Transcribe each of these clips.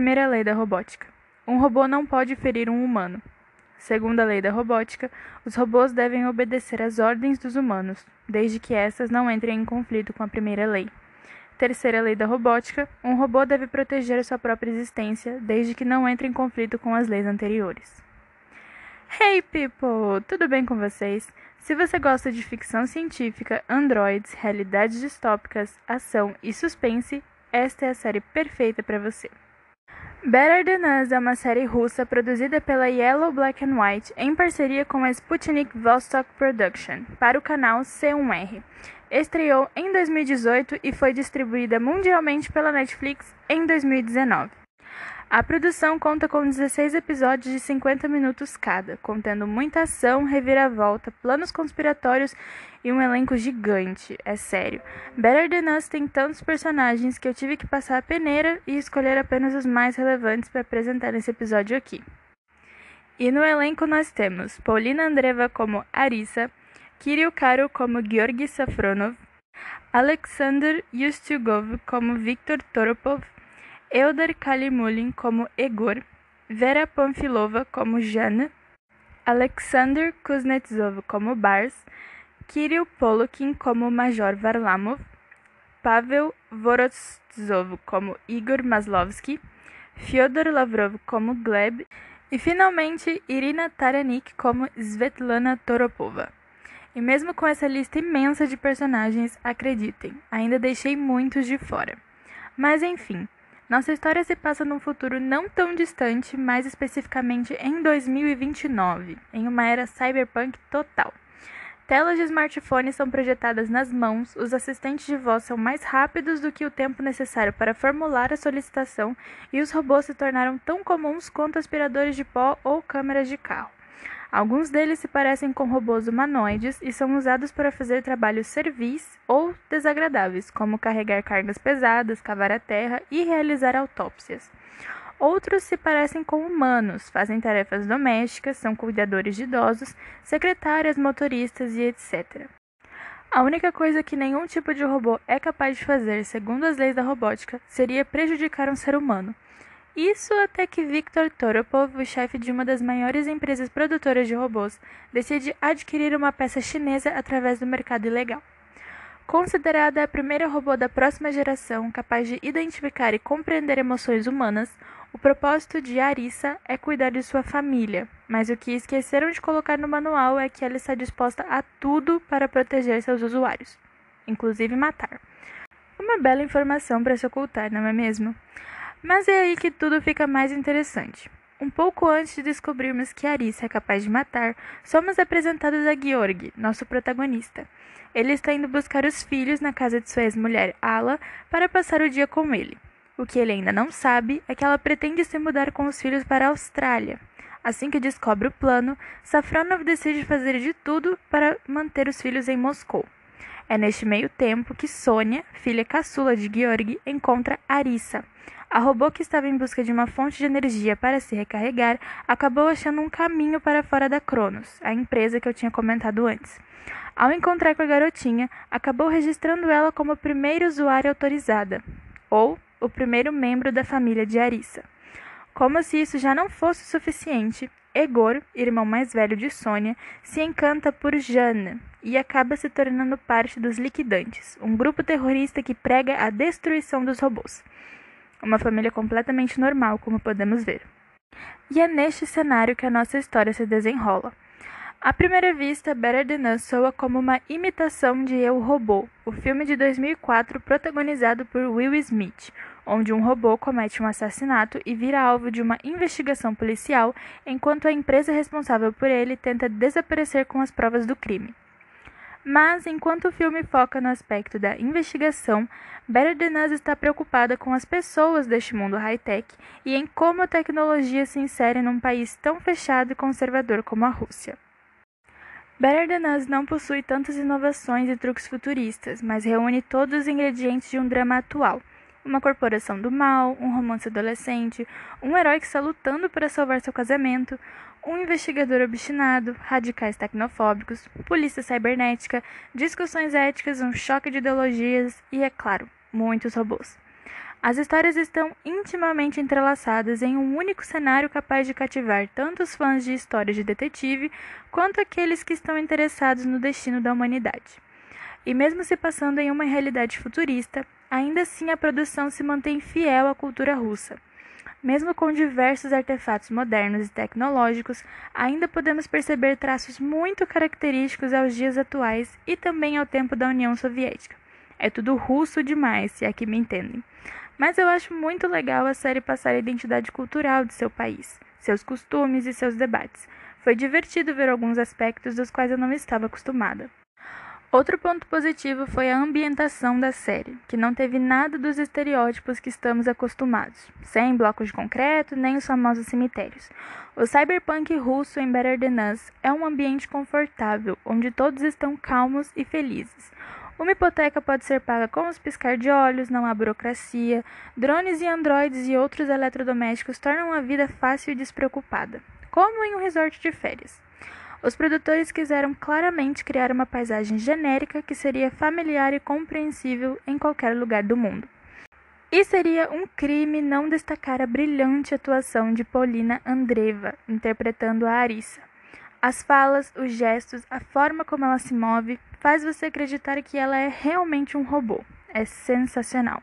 Primeira lei da robótica: um robô não pode ferir um humano. Segunda lei da robótica: os robôs devem obedecer às ordens dos humanos, desde que essas não entrem em conflito com a primeira lei. Terceira lei da robótica: um robô deve proteger sua própria existência, desde que não entre em conflito com as leis anteriores. Hey people, tudo bem com vocês? Se você gosta de ficção científica, androids, realidades distópicas, ação e suspense, esta é a série perfeita para você. Better Than Us é uma série russa produzida pela Yellow Black and White em parceria com a Sputnik Vostok Production para o canal C1R. Estreou em 2018 e foi distribuída mundialmente pela Netflix em 2019. A produção conta com 16 episódios de 50 minutos cada, contendo muita ação, reviravolta, planos conspiratórios e um elenco gigante. É sério. Better Than Us tem tantos personagens que eu tive que passar a peneira e escolher apenas os mais relevantes para apresentar nesse episódio aqui. E no elenco nós temos Paulina Andreva como Arisa, Kirill Karo como Georgi Safronov, Alexander Ustugov como Viktor Toropov, Eldar Kalimulin como Egor, Vera Panfilova como Jana, Alexander Kuznetsov como Bars, Kirill Polokin como Major Varlamov, Pavel Vorotsov como Igor Maslovsky, Fyodor Lavrov como Gleb e finalmente Irina Taranik como Svetlana Toropova. E mesmo com essa lista imensa de personagens, acreditem, ainda deixei muitos de fora. Mas enfim, nossa história se passa num futuro não tão distante, mais especificamente em 2029, em uma era cyberpunk total. Telas de smartphones são projetadas nas mãos, os assistentes de voz são mais rápidos do que o tempo necessário para formular a solicitação e os robôs se tornaram tão comuns quanto aspiradores de pó ou câmeras de carro. Alguns deles se parecem com robôs humanoides e são usados para fazer trabalhos servis ou desagradáveis, como carregar cargas pesadas, cavar a terra e realizar autópsias. Outros se parecem com humanos, fazem tarefas domésticas, são cuidadores de idosos, secretárias, motoristas e etc. A única coisa que nenhum tipo de robô é capaz de fazer, segundo as leis da robótica, seria prejudicar um ser humano. Isso até que Viktor Toropov, o chefe de uma das maiores empresas produtoras de robôs, decide adquirir uma peça chinesa através do mercado ilegal. Considerada a primeira robô da próxima geração capaz de identificar e compreender emoções humanas, o propósito de Arissa é cuidar de sua família, mas o que esqueceram de colocar no manual é que ela está disposta a tudo para proteger seus usuários, inclusive matar. Uma bela informação para se ocultar, não é mesmo? Mas é aí que tudo fica mais interessante. Um pouco antes de descobrirmos que Arissa é capaz de matar, somos apresentados a Georg, nosso protagonista. Ele está indo buscar os filhos na casa de sua ex-mulher Ala para passar o dia com ele. O que ele ainda não sabe é que ela pretende se mudar com os filhos para a Austrália. Assim que descobre o plano, Safronov decide fazer de tudo para manter os filhos em Moscou. É neste meio tempo que Sônia, filha caçula de Georg, encontra Arissa, a robô que estava em busca de uma fonte de energia para se recarregar acabou achando um caminho para fora da Cronos, a empresa que eu tinha comentado antes. Ao encontrar com a garotinha, acabou registrando ela como a primeira usuária autorizada, ou o primeiro membro da família de Arissa. Como se isso já não fosse suficiente, Egor, irmão mais velho de Sônia, se encanta por Jana e acaba se tornando parte dos Liquidantes, um grupo terrorista que prega a destruição dos robôs uma família completamente normal, como podemos ver. E é neste cenário que a nossa história se desenrola. À primeira vista, Better Than Us soa como uma imitação de Eu Robô, o filme de 2004 protagonizado por Will Smith, onde um robô comete um assassinato e vira alvo de uma investigação policial, enquanto a empresa responsável por ele tenta desaparecer com as provas do crime. Mas, enquanto o filme foca no aspecto da investigação, Better Than Us está preocupada com as pessoas deste mundo high-tech e em como a tecnologia se insere num país tão fechado e conservador como a Rússia. Better Than Us não possui tantas inovações e truques futuristas, mas reúne todos os ingredientes de um drama atual. Uma corporação do mal, um romance adolescente, um herói que está lutando para salvar seu casamento, um investigador obstinado, radicais tecnofóbicos, polícia cibernética, discussões éticas, um choque de ideologias e, é claro, muitos robôs. As histórias estão intimamente entrelaçadas em um único cenário capaz de cativar tanto os fãs de histórias de detetive quanto aqueles que estão interessados no destino da humanidade. E mesmo se passando em uma realidade futurista, ainda assim a produção se mantém fiel à cultura russa. Mesmo com diversos artefatos modernos e tecnológicos, ainda podemos perceber traços muito característicos aos dias atuais e também ao tempo da União Soviética. É tudo russo demais, se aqui me entendem. Mas eu acho muito legal a série passar a identidade cultural de seu país, seus costumes e seus debates. Foi divertido ver alguns aspectos dos quais eu não estava acostumada. Outro ponto positivo foi a ambientação da série, que não teve nada dos estereótipos que estamos acostumados, sem blocos de concreto nem os famosos cemitérios. O cyberpunk russo em Better Than Us é um ambiente confortável, onde todos estão calmos e felizes. Uma hipoteca pode ser paga com os piscar de olhos, não há burocracia, drones e androides e outros eletrodomésticos tornam a vida fácil e despreocupada, como em um resort de férias. Os produtores quiseram claramente criar uma paisagem genérica que seria familiar e compreensível em qualquer lugar do mundo. E seria um crime não destacar a brilhante atuação de Paulina Andreva, interpretando a Arissa. As falas, os gestos, a forma como ela se move, faz você acreditar que ela é realmente um robô. É sensacional.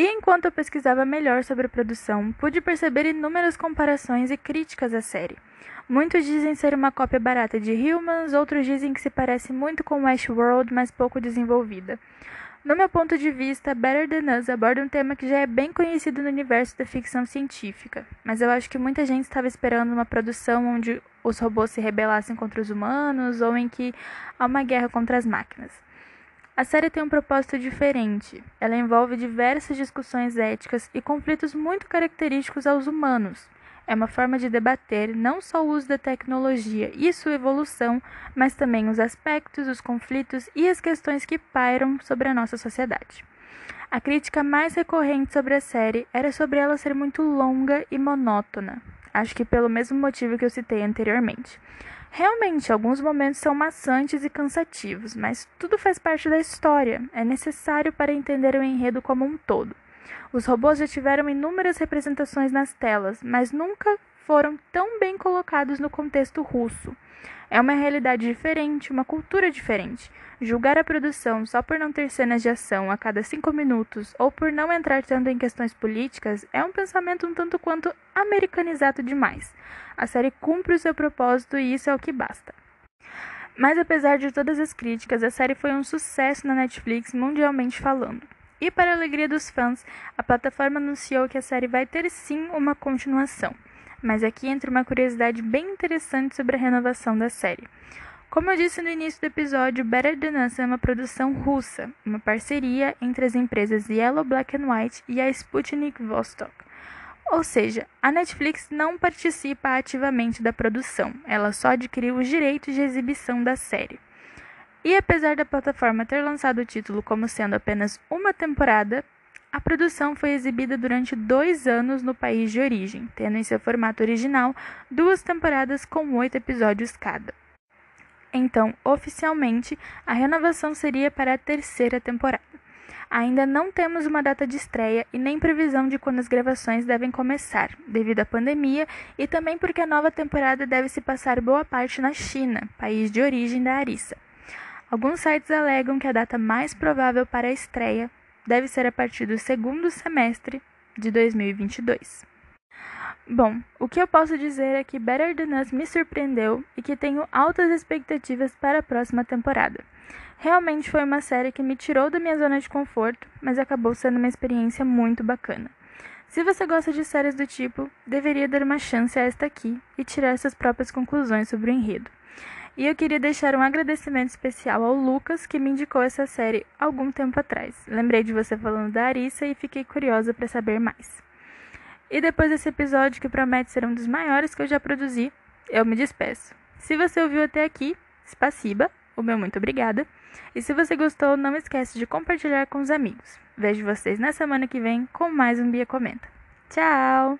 E enquanto eu pesquisava melhor sobre a produção, pude perceber inúmeras comparações e críticas à série. Muitos dizem ser uma cópia barata de Humans, outros dizem que se parece muito com Westworld, mas pouco desenvolvida. No meu ponto de vista, Better Than Us aborda um tema que já é bem conhecido no universo da ficção científica, mas eu acho que muita gente estava esperando uma produção onde os robôs se rebelassem contra os humanos ou em que há uma guerra contra as máquinas. A série tem um propósito diferente. Ela envolve diversas discussões éticas e conflitos muito característicos aos humanos é uma forma de debater não só o uso da tecnologia e sua evolução, mas também os aspectos, os conflitos e as questões que pairam sobre a nossa sociedade. A crítica mais recorrente sobre a série era sobre ela ser muito longa e monótona, acho que pelo mesmo motivo que eu citei anteriormente. Realmente, alguns momentos são maçantes e cansativos, mas tudo faz parte da história, é necessário para entender o enredo como um todo. Os robôs já tiveram inúmeras representações nas telas, mas nunca foram tão bem colocados no contexto russo. É uma realidade diferente, uma cultura diferente. Julgar a produção só por não ter cenas de ação a cada cinco minutos ou por não entrar tanto em questões políticas é um pensamento um tanto quanto americanizado demais. A série cumpre o seu propósito e isso é o que basta. Mas apesar de todas as críticas, a série foi um sucesso na Netflix mundialmente falando. E para a alegria dos fãs, a plataforma anunciou que a série vai ter sim uma continuação. Mas aqui entra uma curiosidade bem interessante sobre a renovação da série. Como eu disse no início do episódio, Better Than Us é uma produção russa, uma parceria entre as empresas Yellow Black and White e a Sputnik Vostok. Ou seja, a Netflix não participa ativamente da produção, ela só adquiriu os direitos de exibição da série. E apesar da plataforma ter lançado o título como sendo apenas uma temporada, a produção foi exibida durante dois anos no país de origem, tendo em seu formato original duas temporadas com oito episódios cada. Então, oficialmente, a renovação seria para a terceira temporada. Ainda não temos uma data de estreia e nem previsão de quando as gravações devem começar, devido à pandemia e também porque a nova temporada deve se passar boa parte na China, país de origem da Arissa. Alguns sites alegam que a data mais provável para a estreia deve ser a partir do segundo semestre de 2022. Bom, o que eu posso dizer é que Better Than Us me surpreendeu e que tenho altas expectativas para a próxima temporada. Realmente foi uma série que me tirou da minha zona de conforto, mas acabou sendo uma experiência muito bacana. Se você gosta de séries do tipo, deveria dar uma chance a esta aqui e tirar suas próprias conclusões sobre o enredo. E eu queria deixar um agradecimento especial ao Lucas, que me indicou essa série algum tempo atrás. Lembrei de você falando da Arissa e fiquei curiosa para saber mais. E depois desse episódio, que promete ser um dos maiores que eu já produzi, eu me despeço. Se você ouviu até aqui, spasiba, o meu muito obrigada. E se você gostou, não esquece de compartilhar com os amigos. Vejo vocês na semana que vem com mais um Bia Comenta. Tchau!